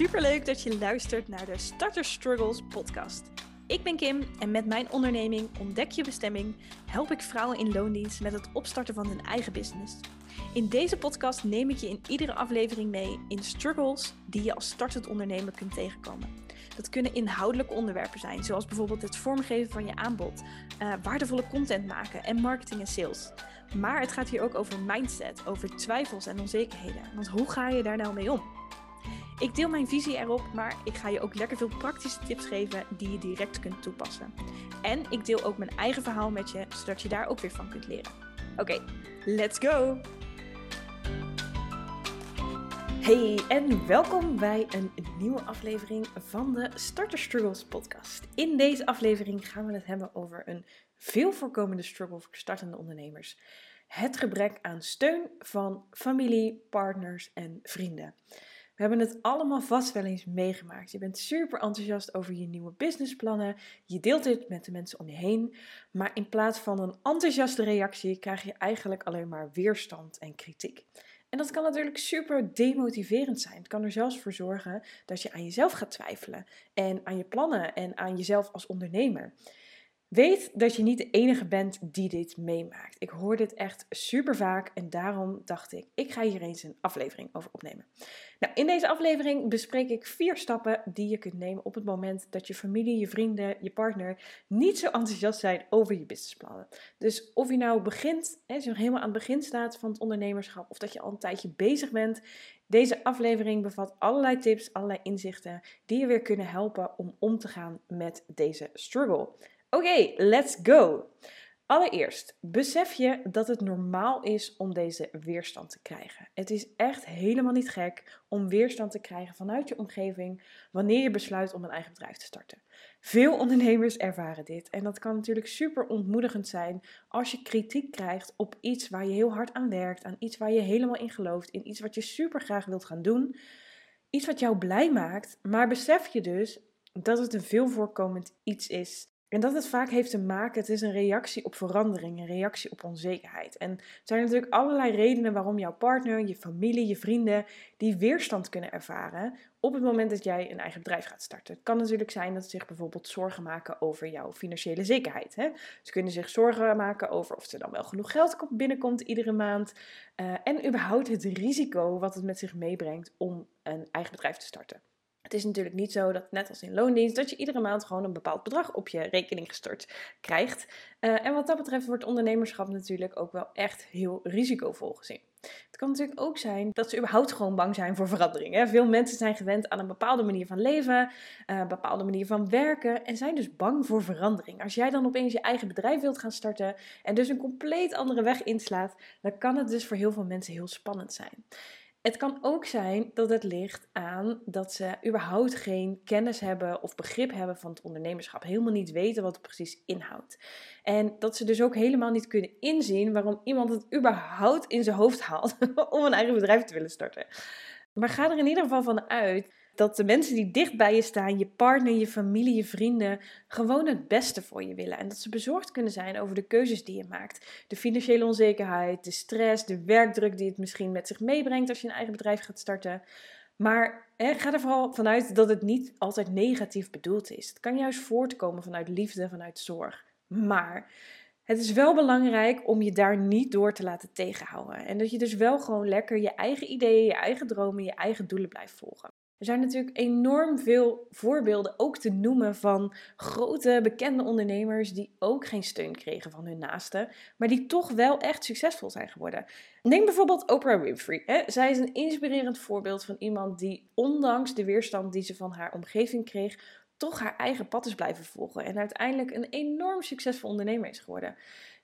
Superleuk dat je luistert naar de Starter Struggles podcast. Ik ben Kim en met mijn onderneming Ontdek je bestemming help ik vrouwen in loondienst met het opstarten van hun eigen business. In deze podcast neem ik je in iedere aflevering mee in struggles die je als startend ondernemer kunt tegenkomen. Dat kunnen inhoudelijke onderwerpen zijn, zoals bijvoorbeeld het vormgeven van je aanbod, uh, waardevolle content maken en marketing en sales. Maar het gaat hier ook over mindset, over twijfels en onzekerheden. Want hoe ga je daar nou mee om? Ik deel mijn visie erop, maar ik ga je ook lekker veel praktische tips geven die je direct kunt toepassen. En ik deel ook mijn eigen verhaal met je, zodat je daar ook weer van kunt leren. Oké, let's go! Hey en welkom bij een nieuwe aflevering van de Starter Struggles podcast. In deze aflevering gaan we het hebben over een veel voorkomende struggle voor startende ondernemers. Het gebrek aan steun van familie, partners en vrienden. We hebben het allemaal vast wel eens meegemaakt. Je bent super enthousiast over je nieuwe businessplannen. Je deelt dit met de mensen om je heen. Maar in plaats van een enthousiaste reactie krijg je eigenlijk alleen maar weerstand en kritiek. En dat kan natuurlijk super demotiverend zijn. Het kan er zelfs voor zorgen dat je aan jezelf gaat twijfelen. En aan je plannen en aan jezelf als ondernemer. Weet dat je niet de enige bent die dit meemaakt. Ik hoor dit echt super vaak en daarom dacht ik, ik ga hier eens een aflevering over opnemen. Nou, in deze aflevering bespreek ik vier stappen die je kunt nemen op het moment dat je familie, je vrienden, je partner niet zo enthousiast zijn over je businessplannen. Dus of je nou begint, hè, nog helemaal aan het begin staat van het ondernemerschap of dat je al een tijdje bezig bent, deze aflevering bevat allerlei tips, allerlei inzichten die je weer kunnen helpen om om te gaan met deze struggle. Oké, let's go. Allereerst, besef je dat het normaal is om deze weerstand te krijgen. Het is echt helemaal niet gek om weerstand te krijgen vanuit je omgeving wanneer je besluit om een eigen bedrijf te starten. Veel ondernemers ervaren dit en dat kan natuurlijk super ontmoedigend zijn als je kritiek krijgt op iets waar je heel hard aan werkt, aan iets waar je helemaal in gelooft, in iets wat je super graag wilt gaan doen, iets wat jou blij maakt, maar besef je dus dat het een veel voorkomend iets is en dat het vaak heeft te maken, het is een reactie op verandering, een reactie op onzekerheid. En er zijn natuurlijk allerlei redenen waarom jouw partner, je familie, je vrienden die weerstand kunnen ervaren op het moment dat jij een eigen bedrijf gaat starten. Het kan natuurlijk zijn dat ze zich bijvoorbeeld zorgen maken over jouw financiële zekerheid. Hè? Ze kunnen zich zorgen maken over of er dan wel genoeg geld binnenkomt iedere maand. Uh, en überhaupt het risico wat het met zich meebrengt om een eigen bedrijf te starten. Het is natuurlijk niet zo dat, net als in loondienst, dat je iedere maand gewoon een bepaald bedrag op je rekening gestort krijgt. Uh, en wat dat betreft wordt ondernemerschap natuurlijk ook wel echt heel risicovol gezien. Het kan natuurlijk ook zijn dat ze überhaupt gewoon bang zijn voor verandering. Hè? Veel mensen zijn gewend aan een bepaalde manier van leven, een bepaalde manier van werken en zijn dus bang voor verandering. Als jij dan opeens je eigen bedrijf wilt gaan starten en dus een compleet andere weg inslaat, dan kan het dus voor heel veel mensen heel spannend zijn. Het kan ook zijn dat het ligt aan dat ze überhaupt geen kennis hebben of begrip hebben van het ondernemerschap. Helemaal niet weten wat het precies inhoudt. En dat ze dus ook helemaal niet kunnen inzien waarom iemand het überhaupt in zijn hoofd haalt om een eigen bedrijf te willen starten. Maar ga er in ieder geval van uit dat de mensen die dicht bij je staan, je partner, je familie, je vrienden, gewoon het beste voor je willen. En dat ze bezorgd kunnen zijn over de keuzes die je maakt. De financiële onzekerheid, de stress, de werkdruk die het misschien met zich meebrengt als je een eigen bedrijf gaat starten. Maar hè, ga er vooral vanuit dat het niet altijd negatief bedoeld is. Het kan juist voortkomen vanuit liefde, vanuit zorg. Maar het is wel belangrijk om je daar niet door te laten tegenhouden. En dat je dus wel gewoon lekker je eigen ideeën, je eigen dromen, je eigen doelen blijft volgen. Er zijn natuurlijk enorm veel voorbeelden ook te noemen van grote bekende ondernemers die ook geen steun kregen van hun naasten, maar die toch wel echt succesvol zijn geworden. Neem bijvoorbeeld Oprah Winfrey. Hè. Zij is een inspirerend voorbeeld van iemand die ondanks de weerstand die ze van haar omgeving kreeg, toch haar eigen pad is blijven volgen en uiteindelijk een enorm succesvol ondernemer is geworden.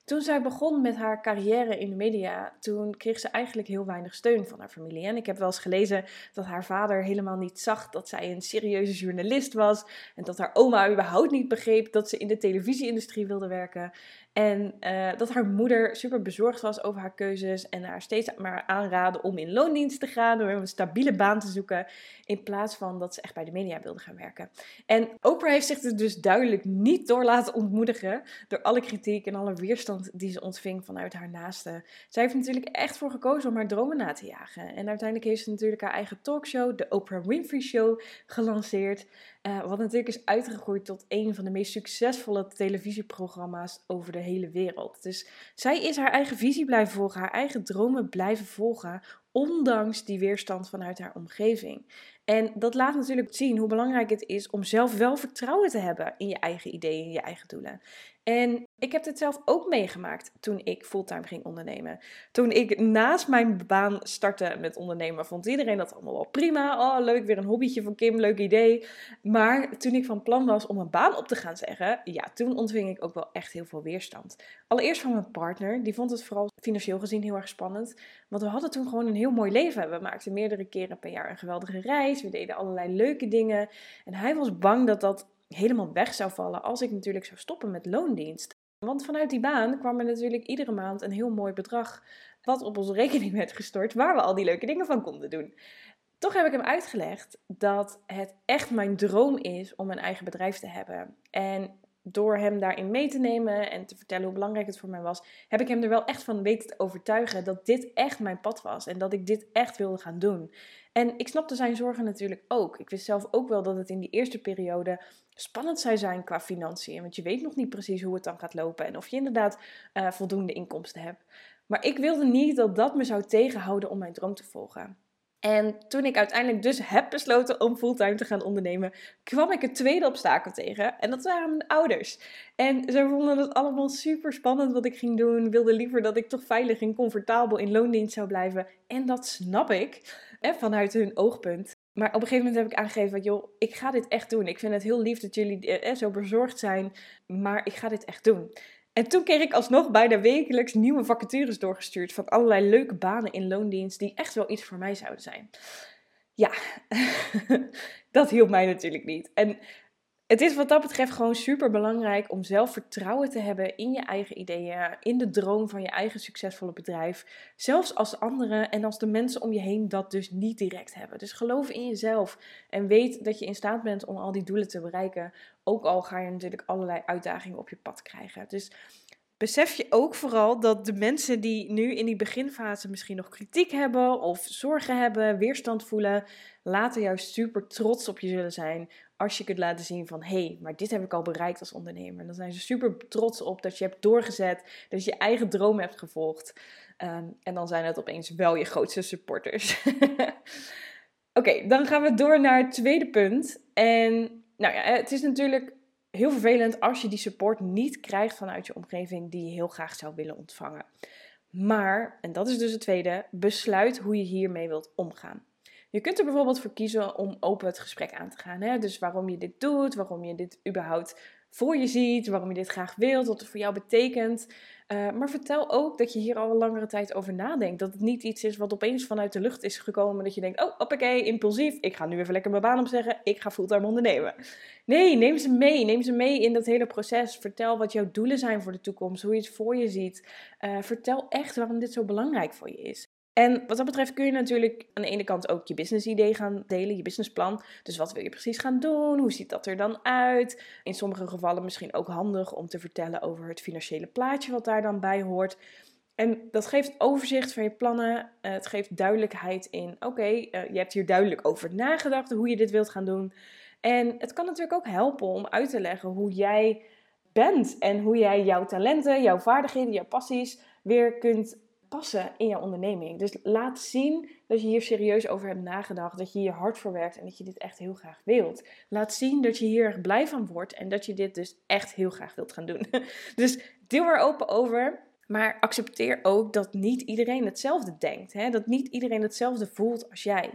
Toen zij begon met haar carrière in de media, toen kreeg ze eigenlijk heel weinig steun van haar familie. En ik heb wel eens gelezen dat haar vader helemaal niet zag dat zij een serieuze journalist was. En dat haar oma überhaupt niet begreep dat ze in de televisieindustrie wilde werken. En uh, dat haar moeder super bezorgd was over haar keuzes en haar steeds maar aanraden om in loondienst te gaan, om een stabiele baan te zoeken, in plaats van dat ze echt bij de media wilde gaan werken. En Oprah heeft zich er dus duidelijk niet door laten ontmoedigen door alle kritiek en alle weerstand weerstand die ze ontving vanuit haar naasten. Zij heeft natuurlijk echt voor gekozen om haar dromen na te jagen. En uiteindelijk heeft ze natuurlijk haar eigen talkshow, de Oprah Winfrey Show, gelanceerd. Uh, wat natuurlijk is uitgegroeid tot een van de meest succesvolle televisieprogramma's over de hele wereld. Dus zij is haar eigen visie blijven volgen, haar eigen dromen blijven volgen, ondanks die weerstand vanuit haar omgeving. En dat laat natuurlijk zien hoe belangrijk het is om zelf wel vertrouwen te hebben in je eigen ideeën, in je eigen doelen. En ik heb dit zelf ook meegemaakt toen ik fulltime ging ondernemen. Toen ik naast mijn baan startte met ondernemen, vond iedereen dat allemaal wel prima. Oh, leuk, weer een hobbytje van Kim, leuk idee. Maar toen ik van plan was om een baan op te gaan zeggen, ja, toen ontving ik ook wel echt heel veel weerstand. Allereerst van mijn partner, die vond het vooral financieel gezien heel erg spannend. Want we hadden toen gewoon een heel mooi leven. We maakten meerdere keren per jaar een geweldige reis. We deden allerlei leuke dingen. En hij was bang dat dat helemaal weg zou vallen als ik natuurlijk zou stoppen met loondienst. Want vanuit die baan kwam er natuurlijk iedere maand een heel mooi bedrag wat op onze rekening werd gestort, waar we al die leuke dingen van konden doen. Toch heb ik hem uitgelegd dat het echt mijn droom is om een eigen bedrijf te hebben. En door hem daarin mee te nemen en te vertellen hoe belangrijk het voor mij was, heb ik hem er wel echt van weten te overtuigen dat dit echt mijn pad was en dat ik dit echt wilde gaan doen. En ik snapte zijn zorgen natuurlijk ook. Ik wist zelf ook wel dat het in die eerste periode spannend zou zijn qua financiën, want je weet nog niet precies hoe het dan gaat lopen en of je inderdaad uh, voldoende inkomsten hebt. Maar ik wilde niet dat dat me zou tegenhouden om mijn droom te volgen. En toen ik uiteindelijk dus heb besloten om fulltime te gaan ondernemen, kwam ik het tweede obstakel tegen. En dat waren mijn ouders. En ze vonden het allemaal super spannend wat ik ging doen. Wilden liever dat ik toch veilig en comfortabel in loondienst zou blijven. En dat snap ik, vanuit hun oogpunt. Maar op een gegeven moment heb ik aangegeven, joh, ik ga dit echt doen. Ik vind het heel lief dat jullie eh, zo bezorgd zijn, maar ik ga dit echt doen. En toen kreeg ik alsnog bijna wekelijks nieuwe vacatures doorgestuurd van allerlei leuke banen in loondienst die echt wel iets voor mij zouden zijn. Ja, dat hielp mij natuurlijk niet. En het is wat dat betreft gewoon super belangrijk om zelf vertrouwen te hebben in je eigen ideeën, in de droom van je eigen succesvolle bedrijf. Zelfs als anderen en als de mensen om je heen dat dus niet direct hebben. Dus geloof in jezelf en weet dat je in staat bent om al die doelen te bereiken. Ook al ga je natuurlijk allerlei uitdagingen op je pad krijgen. Dus besef je ook vooral dat de mensen die nu in die beginfase misschien nog kritiek hebben of zorgen hebben, weerstand voelen, later juist super trots op je zullen zijn als je kunt laten zien van hé, hey, maar dit heb ik al bereikt als ondernemer. Dan zijn ze super trots op dat je hebt doorgezet, dat je je eigen droom hebt gevolgd. Ehm, en dan zijn het opeens wel je grootste supporters. Oké, dan gaan we door naar het tweede punt. En nou ja, het is natuurlijk heel vervelend als je die support niet krijgt vanuit je omgeving die je heel graag zou willen ontvangen. Maar, en dat is dus het tweede, besluit hoe je hiermee wilt omgaan. Je kunt er bijvoorbeeld voor kiezen om open het gesprek aan te gaan. Hè? Dus waarom je dit doet, waarom je dit überhaupt voor je ziet, waarom je dit graag wilt, wat het voor jou betekent. Uh, maar vertel ook dat je hier al een langere tijd over nadenkt. Dat het niet iets is wat opeens vanuit de lucht is gekomen. Dat je denkt, oh, hoppakee, impulsief. Ik ga nu even lekker mijn baan opzeggen. Ik ga fulltime ondernemen. Nee, neem ze mee. Neem ze mee in dat hele proces. Vertel wat jouw doelen zijn voor de toekomst. Hoe je het voor je ziet. Uh, vertel echt waarom dit zo belangrijk voor je is. En wat dat betreft kun je natuurlijk aan de ene kant ook je business idee gaan delen, je businessplan. Dus wat wil je precies gaan doen? Hoe ziet dat er dan uit? In sommige gevallen misschien ook handig om te vertellen over het financiële plaatje wat daar dan bij hoort. En dat geeft overzicht van je plannen. Eh, het geeft duidelijkheid in, oké, eh, je hebt hier duidelijk over nagedacht hoe je dit wilt gaan doen. En het kan natuurlijk ook helpen om uit te leggen hoe jij bent en hoe jij jouw talenten, jouw vaardigheden, jouw passies weer kunt passen in jouw onderneming. Dus laat zien dat je hier serieus over hebt nagedacht, dat je hier hard voor werkt en dat je dit echt heel graag wilt. Laat zien dat je hier erg blij van wordt en dat je dit dus echt heel graag wilt gaan doen. Dus deel er open over. Maar accepteer ook dat niet iedereen hetzelfde denkt. Hè? Dat niet iedereen hetzelfde voelt als jij.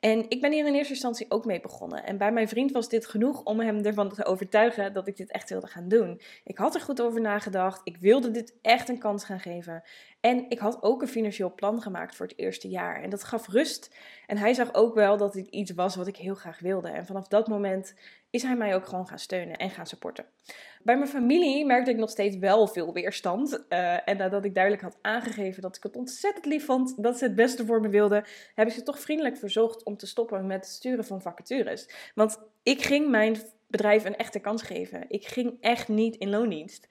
En ik ben hier in eerste instantie ook mee begonnen. En bij mijn vriend was dit genoeg om hem ervan te overtuigen dat ik dit echt wilde gaan doen. Ik had er goed over nagedacht. Ik wilde dit echt een kans gaan geven. En ik had ook een financieel plan gemaakt voor het eerste jaar. En dat gaf rust. En hij zag ook wel dat dit iets was wat ik heel graag wilde. En vanaf dat moment is hij mij ook gewoon gaan steunen en gaan supporten. Bij mijn familie merkte ik nog steeds wel veel weerstand. Uh, en nadat ik duidelijk had aangegeven dat ik het ontzettend lief vond, dat ze het beste voor me wilden, heb ik ze toch vriendelijk verzocht om te stoppen met het sturen van vacatures. Want ik ging mijn bedrijf een echte kans geven. Ik ging echt niet in loondienst.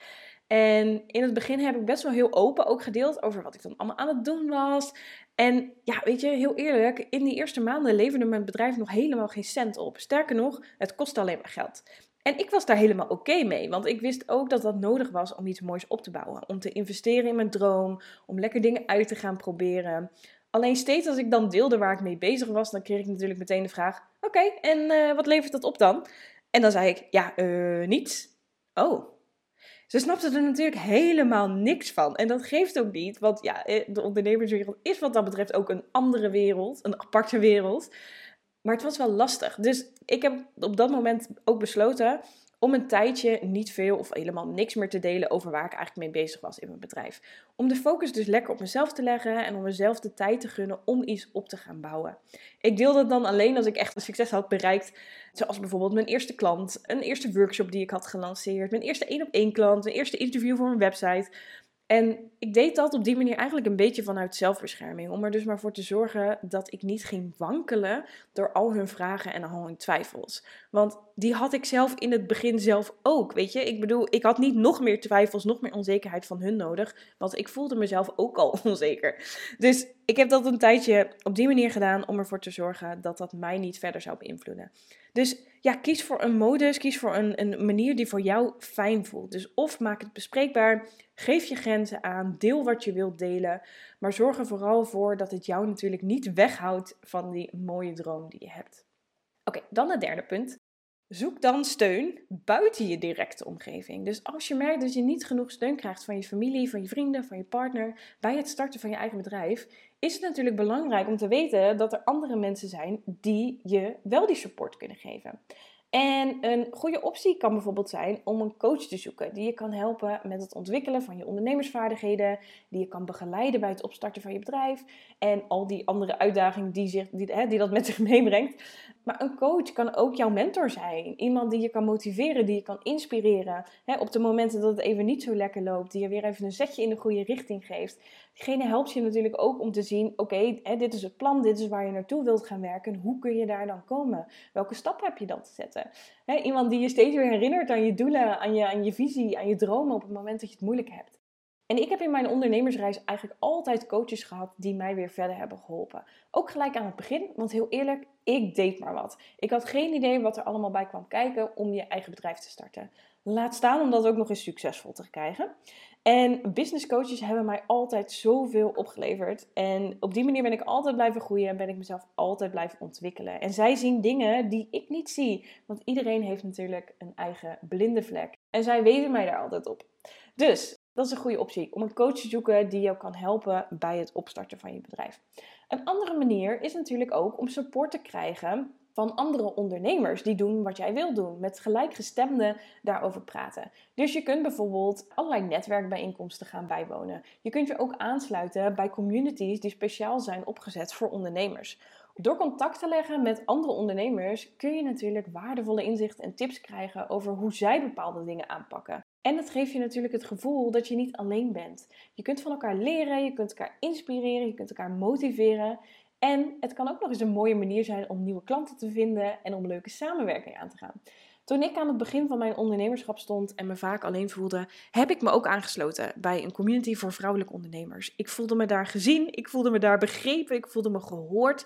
En in het begin heb ik best wel heel open ook gedeeld over wat ik dan allemaal aan het doen was. En ja, weet je, heel eerlijk, in die eerste maanden leverde mijn bedrijf nog helemaal geen cent op. Sterker nog, het kostte alleen maar geld. En ik was daar helemaal oké mee, want ik wist ook dat dat nodig was om iets moois op te bouwen. Om te investeren in mijn droom, om lekker dingen uit te gaan proberen. Alleen steeds als ik dan deelde waar ik mee bezig was, dan kreeg ik natuurlijk meteen de vraag: Oké, en uh, wat levert dat op dan? En dan zei ik: Ja, uh, niets. Oh. Ze snapte er natuurlijk helemaal niks van. En dat geeft ook niet, want ja, eh, de ondernemerswereld is wat dat betreft ook een andere wereld, een aparte wereld. Maar het was wel lastig. Dus ik heb op dat moment ook besloten om een tijdje niet veel of helemaal niks meer te delen over waar ik eigenlijk mee bezig was in mijn bedrijf. Om de focus dus lekker op mezelf te leggen en om mezelf de tijd te gunnen om iets op te gaan bouwen. Ik deelde het dan alleen als ik echt een succes had bereikt, zoals bijvoorbeeld mijn eerste klant, een eerste workshop die ik had gelanceerd, mijn eerste één op één klant, mijn eerste interview voor mijn website. En ik deed dat op die manier eigenlijk een beetje vanuit zelfbescherming. Om er dus maar voor te zorgen dat ik niet ging wankelen door al hun vragen en al hun twijfels. Want die had ik zelf in het begin zelf ook. Weet je, ik bedoel, ik had niet nog meer twijfels, nog meer onzekerheid van hun nodig. Want ik voelde mezelf ook al onzeker. Dus ik heb dat een tijdje op die manier gedaan om ervoor te zorgen dat dat mij niet verder zou beïnvloeden. Dus ja, kies voor een modus, kies voor een, een manier die voor jou fijn voelt. Dus of maak het bespreekbaar, geef je grenzen aan, deel wat je wilt delen. Maar zorg er vooral voor dat het jou natuurlijk niet weghoudt van die mooie droom die je hebt. Oké, dan het derde punt. Zoek dan steun buiten je directe omgeving. Dus als je merkt dat je niet genoeg steun krijgt van je familie, van je vrienden, van je partner bij het starten van je eigen bedrijf, is het natuurlijk belangrijk om te weten dat er andere mensen zijn die je wel die support kunnen geven. En een goede optie kan bijvoorbeeld zijn om een coach te zoeken die je kan helpen met het ontwikkelen van je ondernemersvaardigheden, die je kan begeleiden bij het opstarten van je bedrijf en al die andere uitdagingen die, zich, die, hè, die dat met zich meebrengt. Maar een coach kan ook jouw mentor zijn. Iemand die je kan motiveren, die je kan inspireren. Hè, op de momenten dat het even niet zo lekker loopt, die je weer even een zetje in de goede richting geeft. Diegene helpt je natuurlijk ook om te zien: oké, dit is het plan, dit is waar je naartoe wilt gaan werken. Hoe kun je daar dan komen? Welke stap heb je dan te zetten? Hè, iemand die je steeds weer herinnert aan je doelen, aan je, aan je visie, aan je dromen op het moment dat je het moeilijk hebt. En ik heb in mijn ondernemersreis eigenlijk altijd coaches gehad die mij weer verder hebben geholpen. Ook gelijk aan het begin, want heel eerlijk, ik deed maar wat. Ik had geen idee wat er allemaal bij kwam kijken om je eigen bedrijf te starten. Laat staan om dat ook nog eens succesvol te krijgen. En business coaches hebben mij altijd zoveel opgeleverd. En op die manier ben ik altijd blijven groeien en ben ik mezelf altijd blijven ontwikkelen. En zij zien dingen die ik niet zie. Want iedereen heeft natuurlijk een eigen blinde vlek. En zij wezen mij daar altijd op. Dus dat is een goede optie om een coach te zoeken die jou kan helpen bij het opstarten van je bedrijf. Een andere manier is natuurlijk ook om support te krijgen van andere ondernemers die doen wat jij wil doen. Met gelijkgestemden daarover praten. Dus je kunt bijvoorbeeld allerlei netwerkbijeenkomsten gaan bijwonen. Je kunt je ook aansluiten bij communities die speciaal zijn opgezet voor ondernemers. Door contact te leggen met andere ondernemers kun je natuurlijk waardevolle inzichten en tips krijgen over hoe zij bepaalde dingen aanpakken. En het geeft je natuurlijk het gevoel dat je niet alleen bent. Je kunt van elkaar leren, je kunt elkaar inspireren, je kunt elkaar motiveren. En het kan ook nog eens een mooie manier zijn om nieuwe klanten te vinden en om leuke samenwerking aan te gaan. Toen ik aan het begin van mijn ondernemerschap stond en me vaak alleen voelde, heb ik me ook aangesloten bij een community voor vrouwelijke ondernemers. Ik voelde me daar gezien, ik voelde me daar begrepen, ik voelde me gehoord.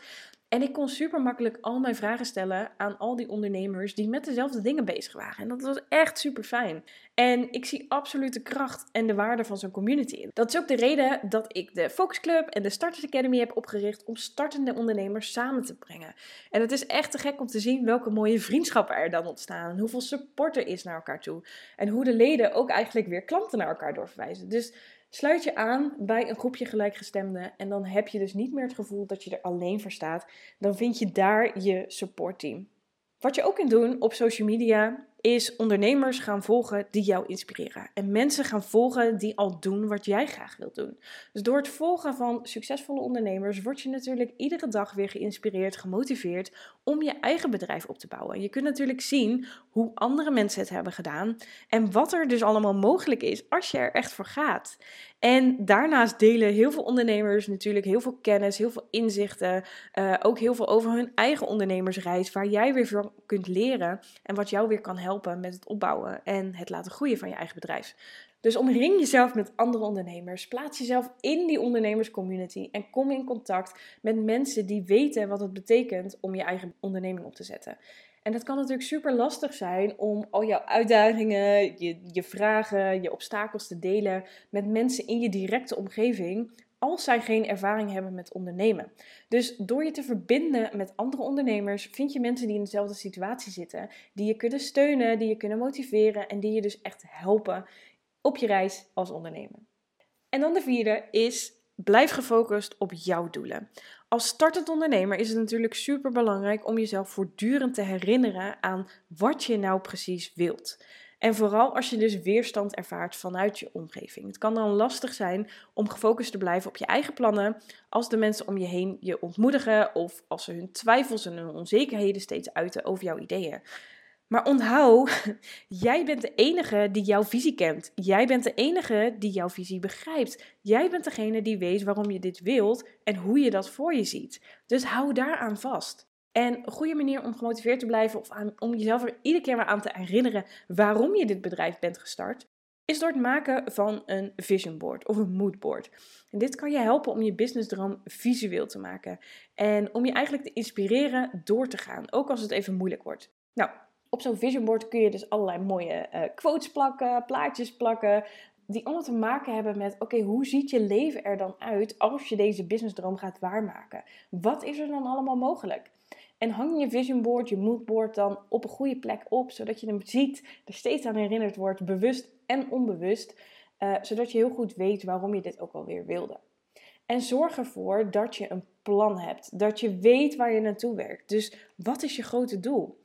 En ik kon super makkelijk al mijn vragen stellen aan al die ondernemers die met dezelfde dingen bezig waren. En dat was echt super fijn. En ik zie absoluut de kracht en de waarde van zo'n community. Dat is ook de reden dat ik de Focus Club en de Starters Academy heb opgericht om startende ondernemers samen te brengen. En het is echt te gek om te zien welke mooie vriendschappen er dan ontstaan. En hoeveel support er is naar elkaar toe. En hoe de leden ook eigenlijk weer klanten naar elkaar doorverwijzen. Dus Sluit je aan bij een groepje gelijkgestemden en dan heb je dus niet meer het gevoel dat je er alleen voor staat. Dan vind je daar je supportteam. Wat je ook kunt doen op social media is ondernemers gaan volgen die jou inspireren. En mensen gaan volgen die al doen wat jij graag wilt doen. Dus door het volgen van succesvolle ondernemers word je natuurlijk iedere dag weer geïnspireerd, gemotiveerd om je eigen bedrijf op te bouwen. Je kunt natuurlijk zien hoe andere mensen het hebben gedaan en wat er dus allemaal mogelijk is als je er echt voor gaat. En daarnaast delen heel veel ondernemers natuurlijk heel veel kennis, heel veel inzichten, uh, ook heel veel over hun eigen ondernemersreis, waar jij weer van kunt leren en wat jou weer kan helpen met het opbouwen en het laten groeien van je eigen bedrijf. Dus omring jezelf met andere ondernemers. Plaats jezelf in die ondernemerscommunity en kom in contact met mensen die weten wat het betekent om je eigen onderneming op te zetten. En dat kan natuurlijk super lastig zijn om al jouw uitdagingen, je, je vragen, je obstakels te delen met mensen in je directe omgeving, als zij geen ervaring hebben met ondernemen. Dus door je te verbinden met andere ondernemers, vind je mensen die in dezelfde situatie zitten, die je kunnen steunen, die je kunnen motiveren en die je dus echt helpen op je reis als ondernemer. En dan de vierde is blijf gefocust op jouw doelen. Als startend ondernemer is het natuurlijk super belangrijk om jezelf voortdurend te herinneren aan wat je nou precies wilt. En vooral als je dus weerstand ervaart vanuit je omgeving. Het kan dan lastig zijn om gefocust te blijven op je eigen plannen als de mensen om je heen je ontmoedigen of als ze hun twijfels en hun onzekerheden steeds uiten over jouw ideeën. Maar onthoud, jij bent de enige die jouw visie kent. Jij bent de enige die jouw visie begrijpt. Jij bent degene die weet waarom je dit wilt en hoe je dat voor je ziet. Dus hou daaraan vast. En een goede manier om gemotiveerd te blijven of om jezelf er iedere keer maar aan te herinneren waarom je dit bedrijf bent gestart, is door het maken van een vision board of een mood board. En dit kan je helpen om je businessdroom visueel te maken en om je eigenlijk te inspireren door te gaan, ook als het even moeilijk wordt. Nou, op zo'n vision board kun je dus allerlei mooie uh, quotes plakken, plaatjes plakken, die allemaal te maken hebben met: oké, hoe ziet je leven er dan uit als je deze businessdroom gaat waarmaken? Wat is er dan allemaal mogelijk? En hang je vision board, je moodboard dan op een goede plek op, zodat je hem ziet, er steeds aan herinnerd wordt, bewust en onbewust, uh, zodat je heel goed weet waarom je dit ook alweer wilde. En zorg ervoor dat je een plan hebt, dat je weet waar je naartoe werkt. Dus wat is je grote doel?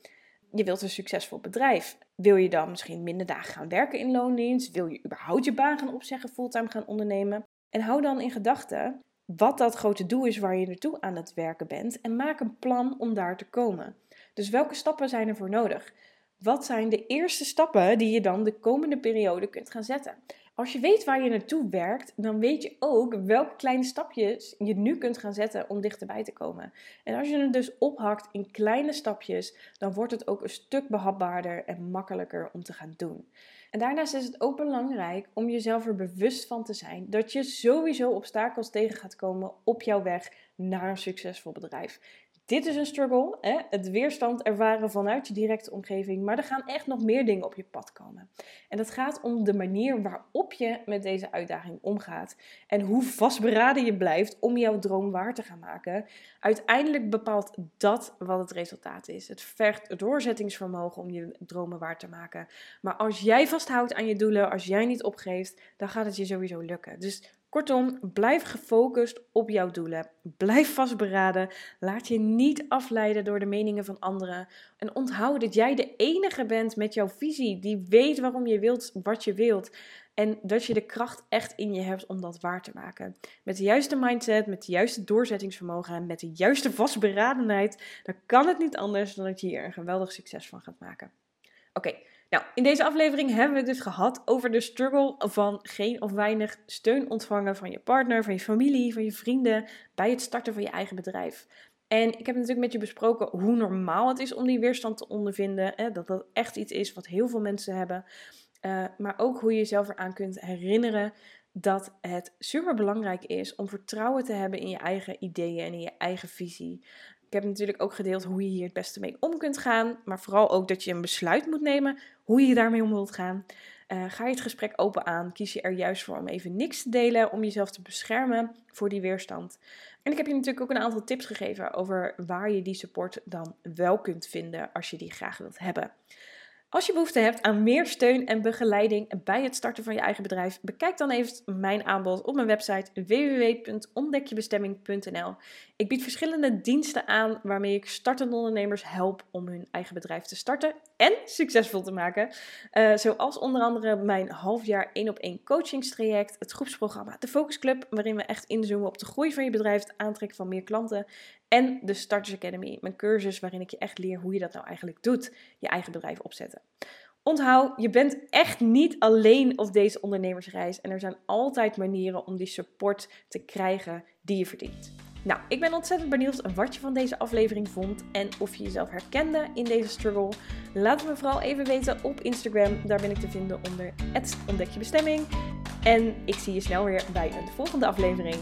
Je wilt een succesvol bedrijf. Wil je dan misschien minder dagen gaan werken in loondienst? Wil je überhaupt je baan gaan opzeggen, fulltime gaan ondernemen? En hou dan in gedachten wat dat grote doel is waar je naartoe aan het werken bent en maak een plan om daar te komen. Dus welke stappen zijn er voor nodig? Wat zijn de eerste stappen die je dan de komende periode kunt gaan zetten? Als je weet waar je naartoe werkt, dan weet je ook welke kleine stapjes je nu kunt gaan zetten om dichterbij te komen. En als je het dus ophakt in kleine stapjes, dan wordt het ook een stuk behapbaarder en makkelijker om te gaan doen. En daarnaast is het ook belangrijk om jezelf er bewust van te zijn dat je sowieso obstakels tegen gaat komen op jouw weg naar een succesvol bedrijf dit is een struggle, hè? het weerstand ervaren vanuit je directe omgeving, maar er gaan echt nog meer dingen op je pad komen. En dat gaat om de manier waarop je met deze uitdaging omgaat en hoe vastberaden je blijft om jouw droom waar te gaan maken. Uiteindelijk bepaalt dat wat het resultaat is. Het vergt doorzettingsvermogen om je dromen waar te maken. Maar als jij vasthoudt aan je doelen, als jij niet opgeeft, dan gaat het je sowieso lukken. Dus Kortom, blijf gefocust op jouw doelen. Blijf vastberaden. Laat je niet afleiden door de meningen van anderen. En onthoud dat jij de enige bent met jouw visie die weet waarom je wilt wat je wilt. En dat je de kracht echt in je hebt om dat waar te maken. Met de juiste mindset, met de juiste doorzettingsvermogen en met de juiste vastberadenheid, dan kan het niet anders dan dat je hier een geweldig succes van gaat maken. Oké, nou, in deze aflevering hebben we het dus gehad over de struggle van geen of weinig steun ontvangen van je partner, van je familie, van je vrienden bij het starten van je eigen bedrijf. En ik heb natuurlijk met je besproken hoe normaal het is om die weerstand te ondervinden. Hè, dat dat echt iets is wat heel veel mensen hebben. Uh, maar ook hoe je jezelf eraan kunt herinneren dat het super belangrijk is om vertrouwen te hebben in je eigen ideeën en in je eigen visie. Ik heb natuurlijk ook gedeeld hoe je hier het beste mee om kunt gaan. Maar vooral ook dat je een besluit moet nemen hoe je daarmee om wilt gaan. Uh, ga je het gesprek open aan? Kies je er juist voor om even niks te delen, om jezelf te beschermen voor die weerstand? En ik heb je natuurlijk ook een aantal tips gegeven over waar je die support dan wel kunt vinden als je die graag wilt hebben. Als je behoefte hebt aan meer steun en begeleiding bij het starten van je eigen bedrijf, bekijk dan even mijn aanbod op mijn website www.ontdekjebestemming.nl. Ik bied verschillende diensten aan waarmee ik startende ondernemers help om hun eigen bedrijf te starten en succesvol te maken. Uh, zoals onder andere mijn halfjaar 1 op 1 coachingstraject, het groepsprogramma De Focus Club, waarin we echt inzoomen op de groei van je bedrijf, het aantrekken van meer klanten. En de Starters Academy, mijn cursus waarin ik je echt leer hoe je dat nou eigenlijk doet, je eigen bedrijf opzetten. Onthoud, je bent echt niet alleen op deze ondernemersreis en er zijn altijd manieren om die support te krijgen die je verdient. Nou, ik ben ontzettend benieuwd wat je van deze aflevering vond en of je jezelf herkende in deze struggle. Laat me vooral even weten op Instagram. Daar ben ik te vinden onder ontdek je bestemming. En ik zie je snel weer bij een volgende aflevering.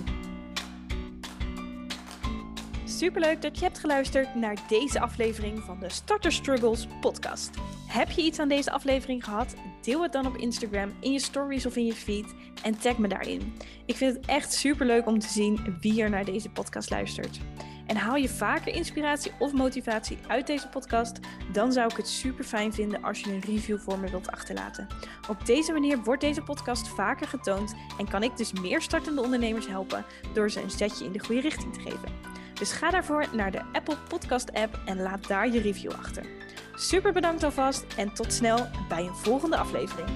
Superleuk dat je hebt geluisterd naar deze aflevering van de Starter Struggles podcast. Heb je iets aan deze aflevering gehad? Deel het dan op Instagram, in je stories of in je feed en tag me daarin. Ik vind het echt superleuk om te zien wie er naar deze podcast luistert. En haal je vaker inspiratie of motivatie uit deze podcast, dan zou ik het super fijn vinden als je een review voor me wilt achterlaten. Op deze manier wordt deze podcast vaker getoond en kan ik dus meer startende ondernemers helpen door ze een zetje in de goede richting te geven. Dus ga daarvoor naar de Apple Podcast app en laat daar je review achter. Super bedankt alvast en tot snel bij een volgende aflevering.